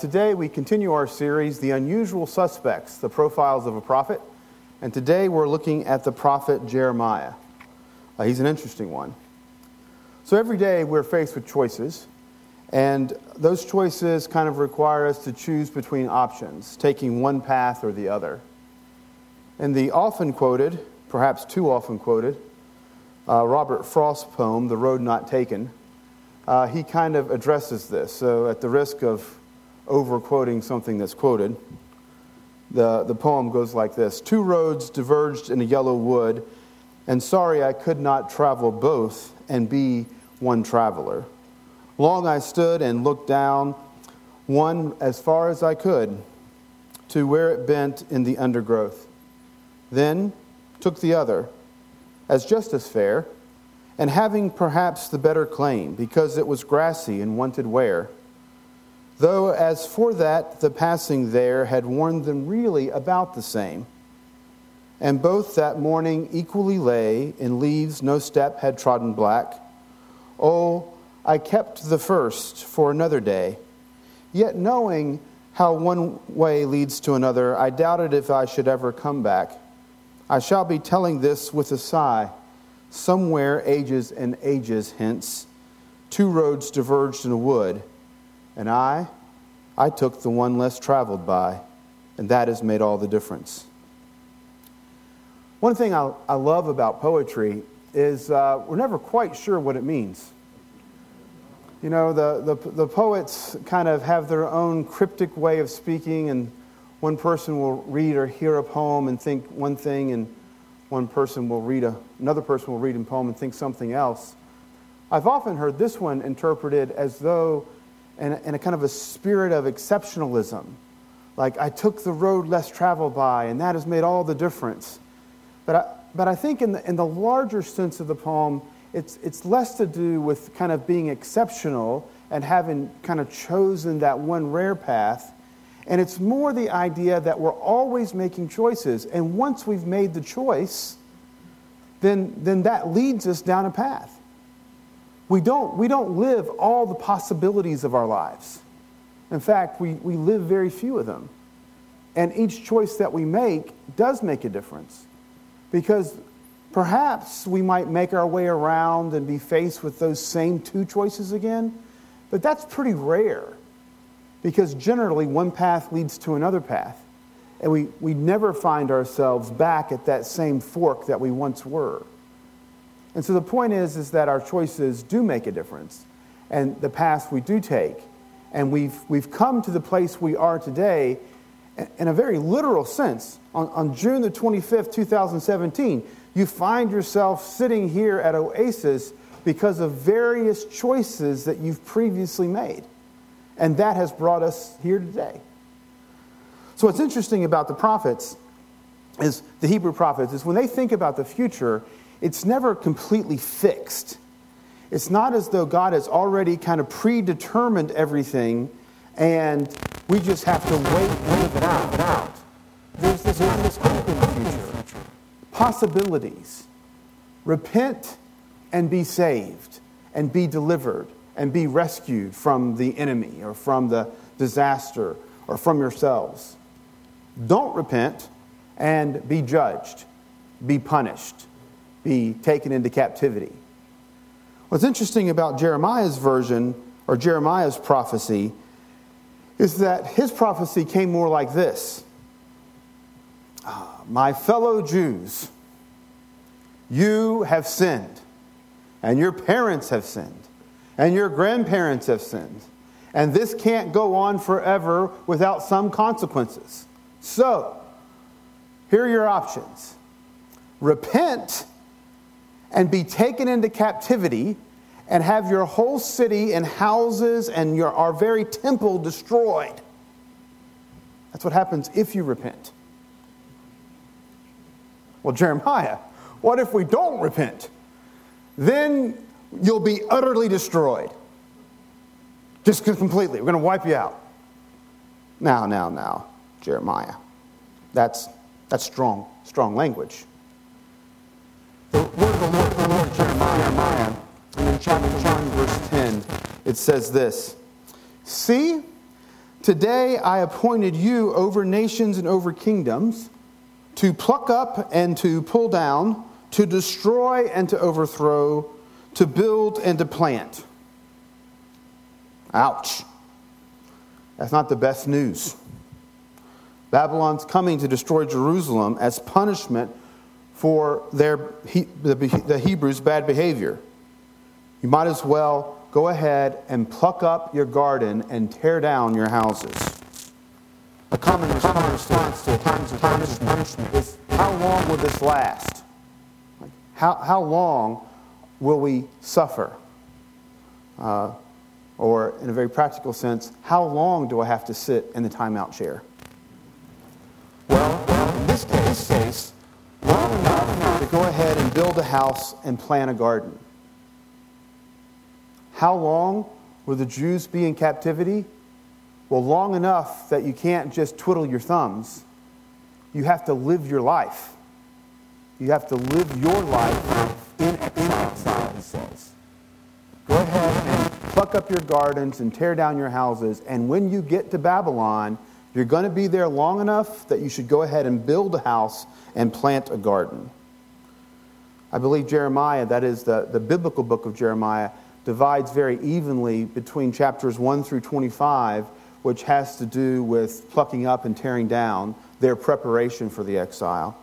today we continue our series, The Unusual Suspects, the Profiles of a Prophet. And today we're looking at the prophet Jeremiah. Uh, he's an interesting one. So every day we're faced with choices, and those choices kind of require us to choose between options, taking one path or the other. And the often quoted, perhaps too often quoted, uh, Robert Frost poem, The Road Not Taken, uh, he kind of addresses this. So, at the risk of over quoting something that's quoted, the, the poem goes like this Two roads diverged in a yellow wood, and sorry I could not travel both and be one traveler. Long I stood and looked down, one as far as I could, to where it bent in the undergrowth. Then took the other, as just as fair and having perhaps the better claim, because it was grassy and wanted wear. Though as for that, the passing there had warned them really about the same. And both that morning equally lay in leaves no step had trodden black. Oh, I kept the first for another day. Yet knowing how one way leads to another, I doubted if I should ever come back. I shall be telling this with a sigh Somewhere, ages and ages hence, two roads diverged in a wood, and I, I took the one less traveled by, and that has made all the difference. One thing I, I love about poetry is uh, we're never quite sure what it means. You know, the, the, the poets kind of have their own cryptic way of speaking, and one person will read or hear a poem and think one thing, and one person will read a, another person will read a poem and think something else. I've often heard this one interpreted as though in a, a kind of a spirit of exceptionalism. Like, I took the road less traveled by, and that has made all the difference. But I, but I think in the, in the larger sense of the poem, it's, it's less to do with kind of being exceptional and having kind of chosen that one rare path and it's more the idea that we're always making choices. And once we've made the choice, then, then that leads us down a path. We don't, we don't live all the possibilities of our lives. In fact, we, we live very few of them. And each choice that we make does make a difference. Because perhaps we might make our way around and be faced with those same two choices again, but that's pretty rare. Because generally, one path leads to another path. And we, we never find ourselves back at that same fork that we once were. And so the point is, is that our choices do make a difference. And the paths we do take. And we've, we've come to the place we are today in a very literal sense. On, on June the 25th, 2017, you find yourself sitting here at Oasis because of various choices that you've previously made. And that has brought us here today. So, what's interesting about the prophets is the Hebrew prophets is when they think about the future, it's never completely fixed. It's not as though God has already kind of predetermined everything and we just have to wait live it out. There's this, there's this hope in the future, possibilities. Repent and be saved and be delivered and be rescued from the enemy or from the disaster or from yourselves. Don't repent and be judged, be punished, be taken into captivity. What's interesting about Jeremiah's version or Jeremiah's prophecy is that his prophecy came more like this ah, My fellow Jews, you have sinned, and your parents have sinned and your grandparents have sinned. And this can't go on forever without some consequences. So, here are your options repent and be taken into captivity and have your whole city and houses and your, our very temple destroyed. That's what happens if you repent. Well, Jeremiah, what if we don't repent? Then you'll be utterly destroyed. Just completely. We're going to wipe you out. Now, now, now, Jeremiah. That's, that's strong, strong language. The word of the Lord, the Lord Jeremiah, and in chapter 1, verse 10, it says this See, Today I appointed you over nations and over kingdoms to pluck up and to pull down, to destroy and to overthrow, to build and to plant. Ouch. That's not the best news. Babylon's coming to destroy Jerusalem as punishment for their, the Hebrews' bad behavior. You might as well go ahead and pluck up your garden and tear down your houses. A common response to times of punishment is how long will this last? How, how long will we suffer? Uh, or, in a very practical sense, how long do I have to sit in the timeout chair? Well, in this case, case long enough to go ahead and build a house and plant a garden. How long will the Jews be in captivity? Well, long enough that you can't just twiddle your thumbs. You have to live your life. You have to live your life in exile, he says. Go ahead and pluck up your gardens and tear down your houses. And when you get to Babylon, you're going to be there long enough that you should go ahead and build a house and plant a garden. I believe Jeremiah, that is the, the biblical book of Jeremiah, divides very evenly between chapters 1 through 25, which has to do with plucking up and tearing down their preparation for the exile,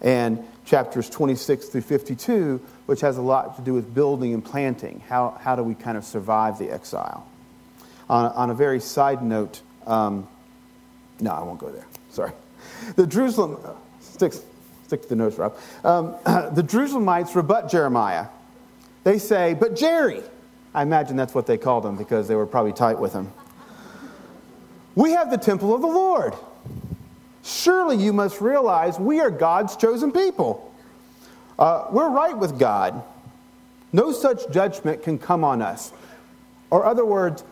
and chapters 26 through 52, which has a lot to do with building and planting. How, how do we kind of survive the exile? On, on a very side note, um, no, I won't go there. Sorry. The Jerusalem, stick, stick to the notes, Rob. Um, the Jerusalemites rebut Jeremiah. They say, but Jerry, I imagine that's what they called him because they were probably tight with him. We have the temple of the Lord. Surely you must realize we are God's chosen people. Uh, we're right with God. No such judgment can come on us. Or, other words,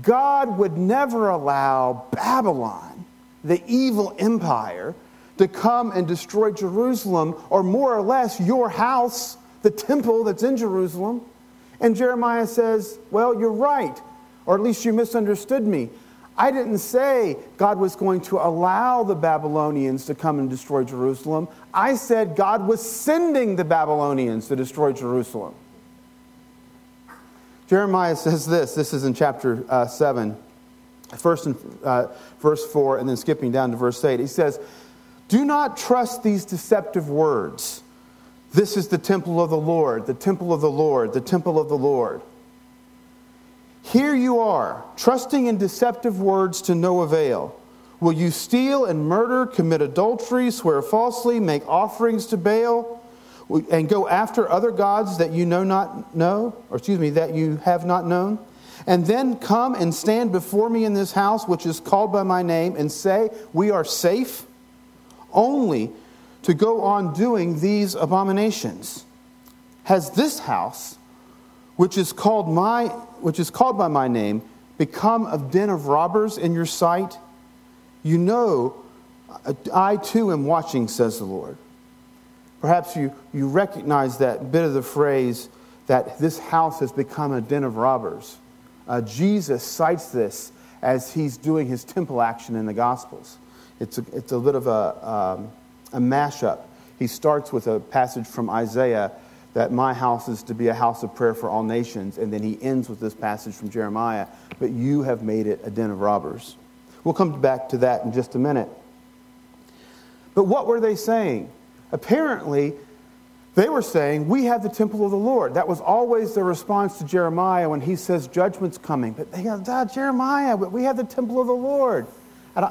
God would never allow Babylon, the evil empire, to come and destroy Jerusalem, or more or less your house, the temple that's in Jerusalem. And Jeremiah says, Well, you're right, or at least you misunderstood me. I didn't say God was going to allow the Babylonians to come and destroy Jerusalem. I said God was sending the Babylonians to destroy Jerusalem. Jeremiah says this this is in chapter uh, 7, first in uh, verse 4, and then skipping down to verse 8. He says, Do not trust these deceptive words this is the temple of the Lord, the temple of the Lord, the temple of the Lord. Here you are, trusting in deceptive words to no avail. Will you steal and murder, commit adultery, swear falsely, make offerings to Baal, and go after other gods that you know not know, or excuse me, that you have not known? And then come and stand before me in this house, which is called by my name, and say, We are safe? Only to go on doing these abominations? Has this house, which is called my which is called by my name, become a den of robbers in your sight? You know, I too am watching, says the Lord. Perhaps you, you recognize that bit of the phrase that this house has become a den of robbers. Uh, Jesus cites this as he's doing his temple action in the Gospels. It's a, it's a bit of a, um, a mashup. He starts with a passage from Isaiah that my house is to be a house of prayer for all nations, and then he ends with this passage from Jeremiah, but you have made it a den of robbers. We'll come back to that in just a minute. But what were they saying? Apparently, they were saying, We have the temple of the Lord. That was always their response to Jeremiah when he says, Judgment's coming. But they go, ah, Jeremiah, we have the temple of the Lord.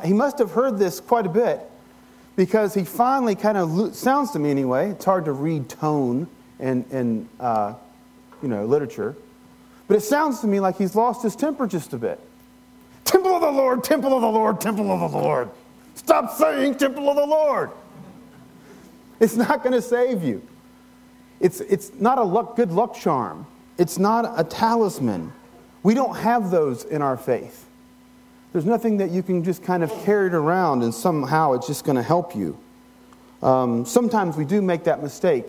He must have heard this quite a bit because he finally kind of sounds to me anyway. It's hard to read tone in, in uh, you know literature, but it sounds to me like he's lost his temper just a bit. Temple of the Lord, temple of the Lord, temple of the Lord. Stop saying temple of the Lord. It's not going to save you. It's, it's not a luck, good luck charm. It's not a talisman. We don't have those in our faith. There's nothing that you can just kind of carry it around and somehow it's just going to help you. Um, sometimes we do make that mistake.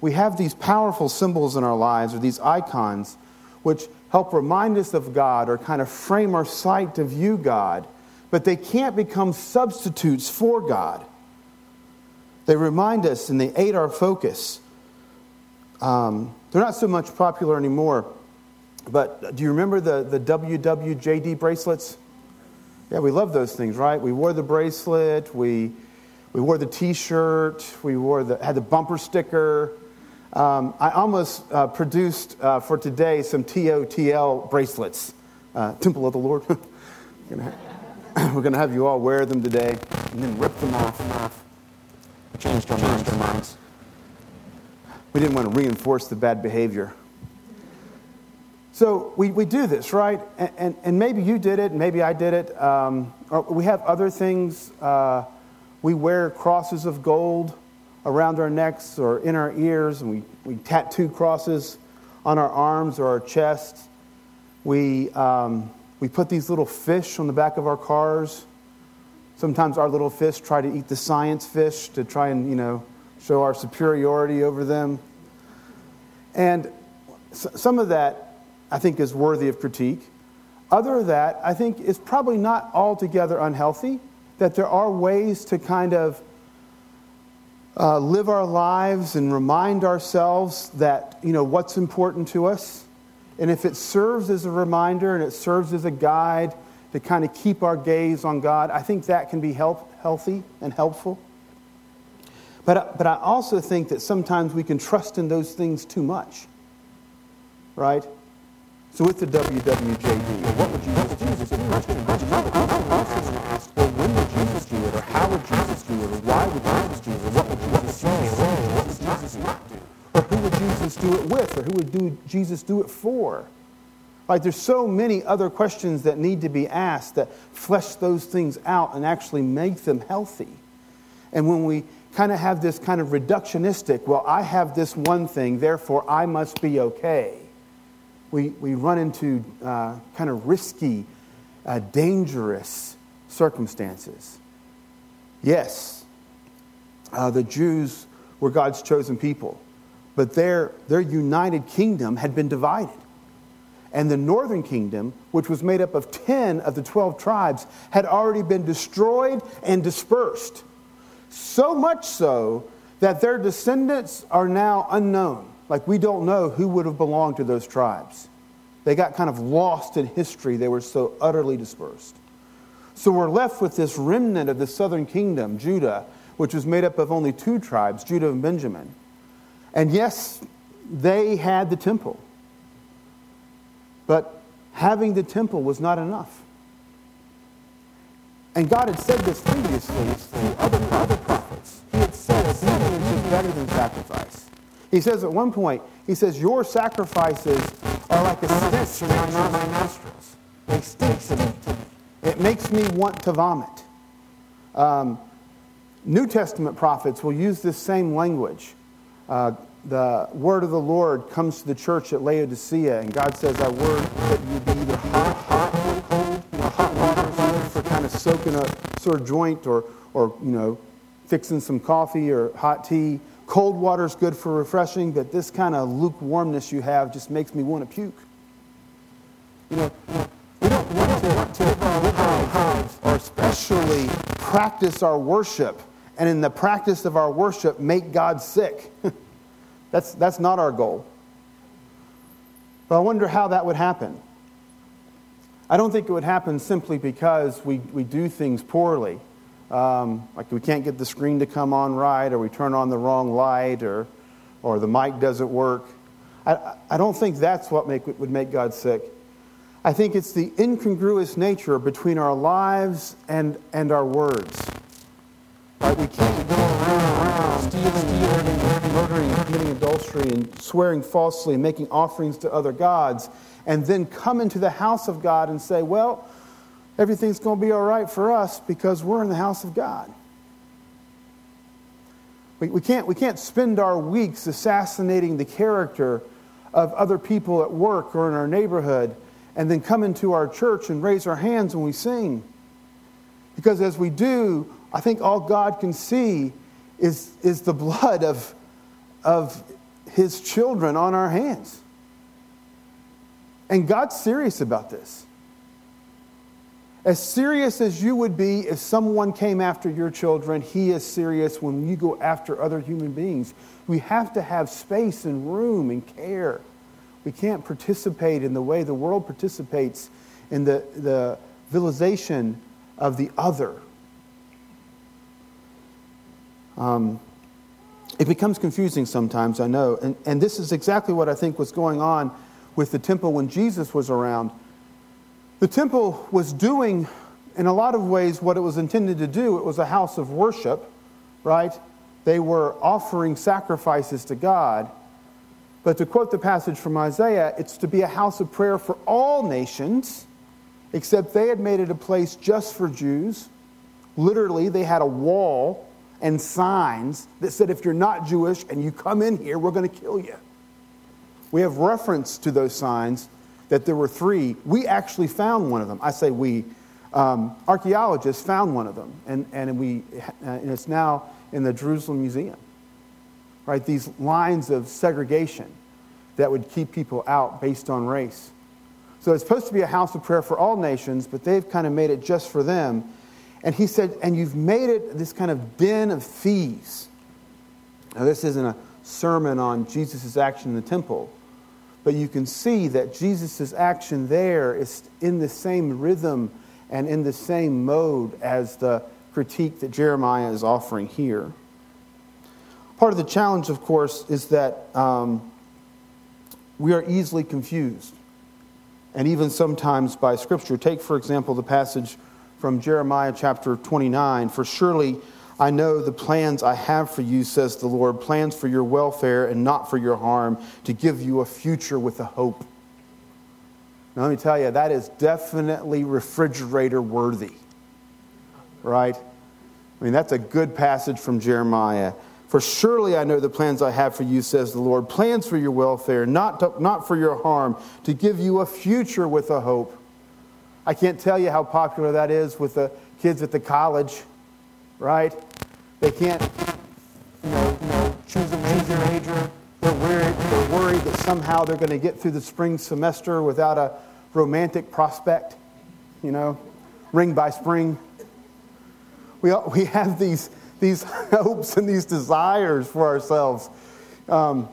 We have these powerful symbols in our lives or these icons which help remind us of God or kind of frame our sight to view God. but they can't become substitutes for God. They remind us and they aid our focus. Um, they're not so much popular anymore, but do you remember the, the WWJD bracelets? Yeah, we love those things, right? We wore the bracelet, we, we wore the t shirt, we wore the, had the bumper sticker. Um, I almost uh, produced uh, for today some TOTL bracelets, uh, Temple of the Lord. We're going to have you all wear them today and then rip them off and off. Changed our, Changed our minds. We didn't want to reinforce the bad behavior. So we, we do this, right? And, and, and maybe you did it, maybe I did it. Um, we have other things. Uh, we wear crosses of gold around our necks or in our ears, and we, we tattoo crosses on our arms or our chests. We, um, we put these little fish on the back of our cars. Sometimes our little fish try to eat the science fish to try and, you know, show our superiority over them. And some of that, I think, is worthy of critique. Other than that, I think, is probably not altogether unhealthy, that there are ways to kind of uh, live our lives and remind ourselves that, you know, what's important to us. And if it serves as a reminder and it serves as a guide to kind of keep our gaze on God, I think that can be help, healthy and helpful. But, but I also think that sometimes we can trust in those things too much. Right? So with the WWJD, what would Jesus do? Well, when would Jesus do it? Or how would Jesus do it? Or why would Jesus do it? Or what would Jesus say? What would Jesus not do? Or who would Jesus do it with? Or who would do, Jesus do it for? Like There's so many other questions that need to be asked that flesh those things out and actually make them healthy. And when we kind of have this kind of reductionistic, well, I have this one thing, therefore I must be okay, we, we run into uh, kind of risky, uh, dangerous circumstances. Yes, uh, the Jews were God's chosen people, but their, their united kingdom had been divided. And the northern kingdom, which was made up of 10 of the 12 tribes, had already been destroyed and dispersed. So much so that their descendants are now unknown. Like we don't know who would have belonged to those tribes. They got kind of lost in history, they were so utterly dispersed. So we're left with this remnant of the southern kingdom, Judah, which was made up of only two tribes, Judah and Benjamin. And yes, they had the temple. But having the temple was not enough. And God had said this previously through other, other prophets. He had said obedience is better than sacrifice. He says at one point, he says, Your sacrifices are like a stench around my nostrils. They stink to me. It makes me want to vomit. Um, New Testament prophets will use this same language. Uh, the word of the Lord comes to the church at Laodicea, and God says, I word that you be either hot, hot, or cold. You know, hot water for kind of soaking a sore joint, or, or you know, fixing some coffee or hot tea. Cold water is good for refreshing, but this kind of lukewarmness you have just makes me want to puke. You know, we don't want to, live or especially practice our worship, and in the practice of our worship, make God sick." That's, that's not our goal. But I wonder how that would happen. I don't think it would happen simply because we, we do things poorly. Um, like we can't get the screen to come on right, or we turn on the wrong light, or, or the mic doesn't work. I, I don't think that's what make, would make God sick. I think it's the incongruous nature between our lives and, and our words. Right? We can't go around stealing, stealing, murdering, committing adultery, and swearing falsely, and making offerings to other gods, and then come into the house of God and say, well, everything's going to be all right for us because we're in the house of God. We, we, can't, we can't spend our weeks assassinating the character of other people at work or in our neighborhood and then come into our church and raise our hands when we sing. Because as we do, I think all God can see is, is the blood of, of his children on our hands. And God's serious about this. As serious as you would be if someone came after your children, he is serious when you go after other human beings. We have to have space and room and care. We can't participate in the way the world participates in the, the vilization of the other. Um, it becomes confusing sometimes, I know. And, and this is exactly what I think was going on with the temple when Jesus was around. The temple was doing, in a lot of ways, what it was intended to do. It was a house of worship, right? They were offering sacrifices to God. But to quote the passage from Isaiah, it's to be a house of prayer for all nations, except they had made it a place just for Jews. Literally, they had a wall and signs that said, if you're not Jewish and you come in here, we're going to kill you. We have reference to those signs that there were three. We actually found one of them. I say we. Um, archaeologists found one of them, and, and, we, and it's now in the Jerusalem Museum. Right? These lines of segregation that would keep people out based on race. So it's supposed to be a house of prayer for all nations, but they've kind of made it just for them. And he said, and you've made it this kind of den of thieves. Now, this isn't a sermon on Jesus' action in the temple, but you can see that Jesus' action there is in the same rhythm and in the same mode as the critique that Jeremiah is offering here. Part of the challenge, of course, is that um, we are easily confused, and even sometimes by Scripture. Take, for example, the passage from Jeremiah chapter 29 For surely I know the plans I have for you, says the Lord, plans for your welfare and not for your harm, to give you a future with a hope. Now, let me tell you, that is definitely refrigerator worthy, right? I mean, that's a good passage from Jeremiah. For surely I know the plans I have for you, says the Lord plans for your welfare, not, to, not for your harm, to give you a future with a hope. I can't tell you how popular that is with the kids at the college right? They can't, you know, you know choose a major. major. They're worried, they're worried that somehow they're going to get through the spring semester without a romantic prospect, you know, ring by spring. We, we have these, these hopes and these desires for ourselves. Um,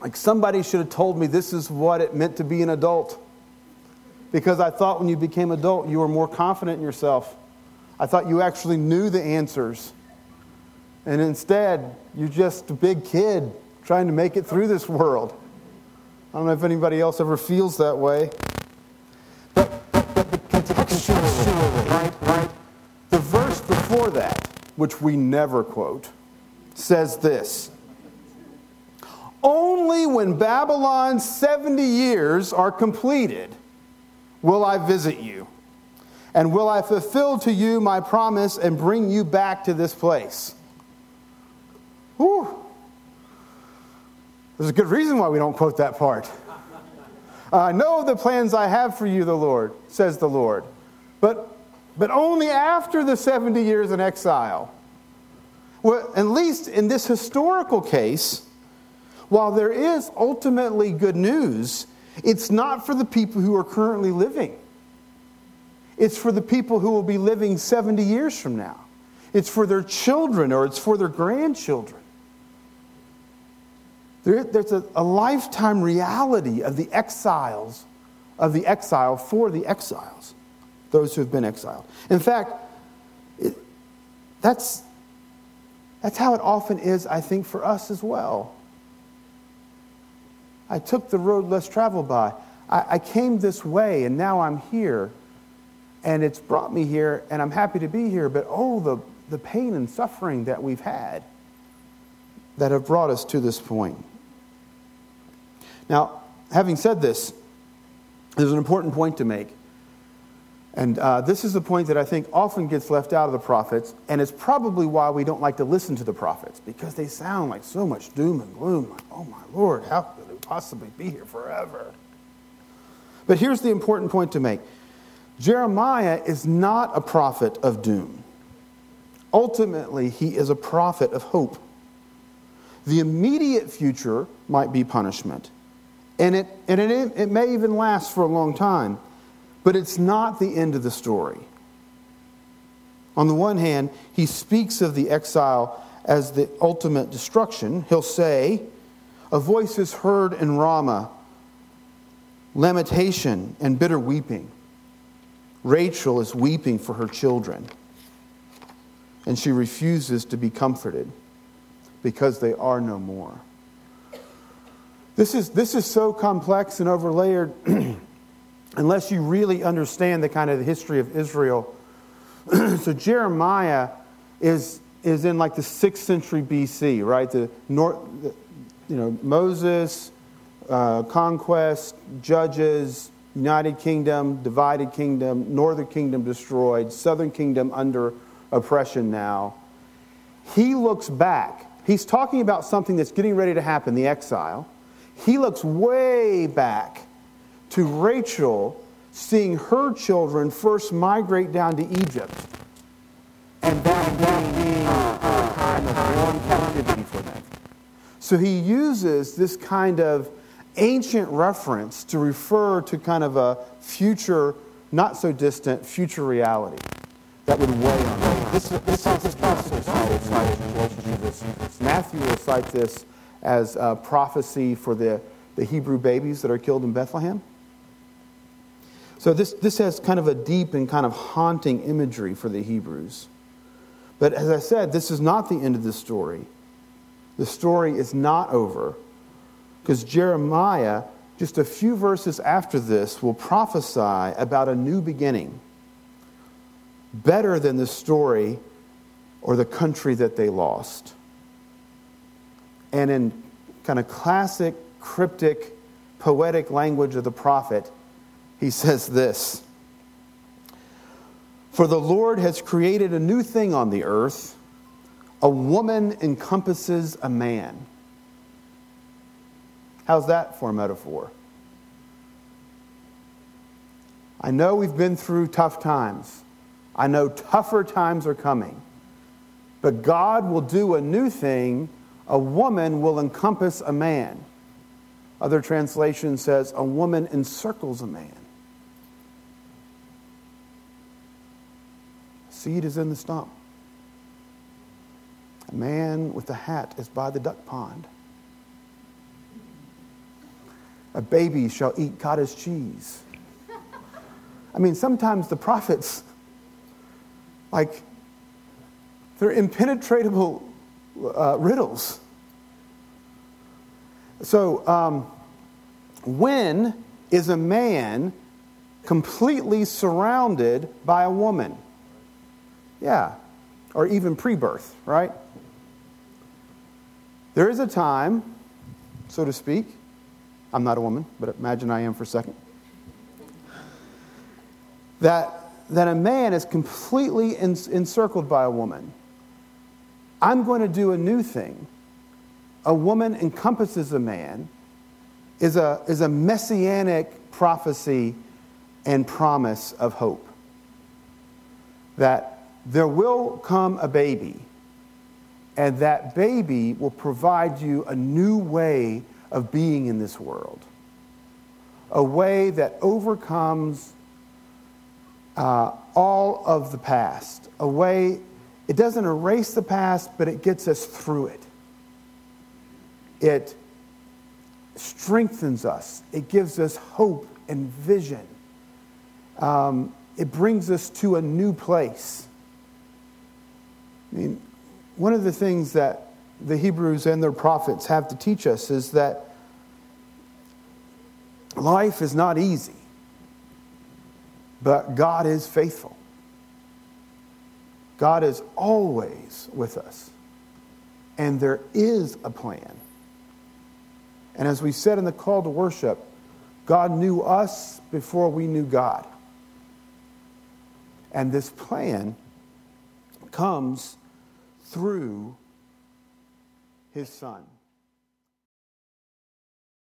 like somebody should have told me this is what it meant to be an adult. Because I thought when you became adult, you were more confident in yourself. I thought you actually knew the answers. And instead, you're just a big kid trying to make it through this world. I don't know if anybody else ever feels that way. But, but the contextually, right, right, the verse before that, which we never quote, says this Only when Babylon's 70 years are completed will I visit you and will I fulfill to you my promise and bring you back to this place? Whew. There's a good reason why we don't quote that part. I know the plans I have for you, the Lord, says the Lord, but, but only after the 70 years in exile. Well, at least in this historical case, while there is ultimately good news, it's not for the people who are currently living. It's for the people who will be living 70 years from now. It's for their children or it's for their grandchildren. There, there's a, a lifetime reality of the exiles, of the exile for the exiles, those who have been exiled. In fact, it, that's, that's how it often is, I think, for us as well. I took the road less traveled by. I, I came this way, and now I'm here and it's brought me here, and I'm happy to be here, but oh, the, the pain and suffering that we've had that have brought us to this point. Now, having said this, there's an important point to make. And uh, this is the point that I think often gets left out of the prophets, and it's probably why we don't like to listen to the prophets, because they sound like so much doom and gloom. Like, oh my Lord, how could we possibly be here forever? But here's the important point to make Jeremiah is not a prophet of doom. Ultimately, he is a prophet of hope. The immediate future might be punishment, and it, and it, it may even last for a long time. But it's not the end of the story. On the one hand, he speaks of the exile as the ultimate destruction. He'll say, A voice is heard in Ramah, lamentation and bitter weeping. Rachel is weeping for her children, and she refuses to be comforted because they are no more. This is, this is so complex and overlayered unless you really understand the kind of the history of Israel. so Jeremiah is, is in like the 6th century BC, right? The, north, the, you know, Moses, uh, conquest, judges, United Kingdom, divided kingdom, northern kingdom destroyed, southern kingdom under oppression now. He looks back. He's talking about something that's getting ready to happen, the exile. He looks way back to Rachel seeing her children first migrate down to Egypt and then being a time of warm captivity for them. So he uses this kind of ancient reference to refer to kind of a future, not so distant, future reality that would weigh on them. This, this, this, this Matthew will cite this as a prophecy for the, the Hebrew babies that are killed in Bethlehem. So this, this has kind of a deep and kind of haunting imagery for the Hebrews. But as I said, this is not the end of the story. The story is not over because Jeremiah, just a few verses after this, will prophesy about a new beginning better than the story or the country that they lost. And in kind of classic, cryptic, poetic language of the prophet, he says this For the Lord has created a new thing on the earth. A woman encompasses a man. How's that for a metaphor? I know we've been through tough times. I know tougher times are coming. But God will do a new thing. A woman will encompass a man. Other translation says a woman encircles a man. Seed is in the stump. A man with a hat is by the duck pond. A baby shall eat cottage cheese. I mean, sometimes the prophets, like, they're impenetrable uh, riddles. So, um, when is a man completely surrounded by a woman? Yeah, or even pre birth, right? There is a time, so to speak, I'm not a woman, but imagine I am for a second, that, that a man is completely encircled by a woman. I'm going to do a new thing. A woman encompasses a man is a, is a messianic prophecy and promise of hope. That there will come a baby, and that baby will provide you a new way of being in this world. A way that overcomes uh, all of the past. A way, it doesn't erase the past, but it gets us through it. It strengthens us, it gives us hope and vision. Um, it brings us to a new place. I mean, one of the things that the Hebrews and their prophets have to teach us is that life is not easy, but God is faithful. God is always with us, and there is a plan. And as we said in the call to worship, God knew us before we knew God. And this plan comes through his son.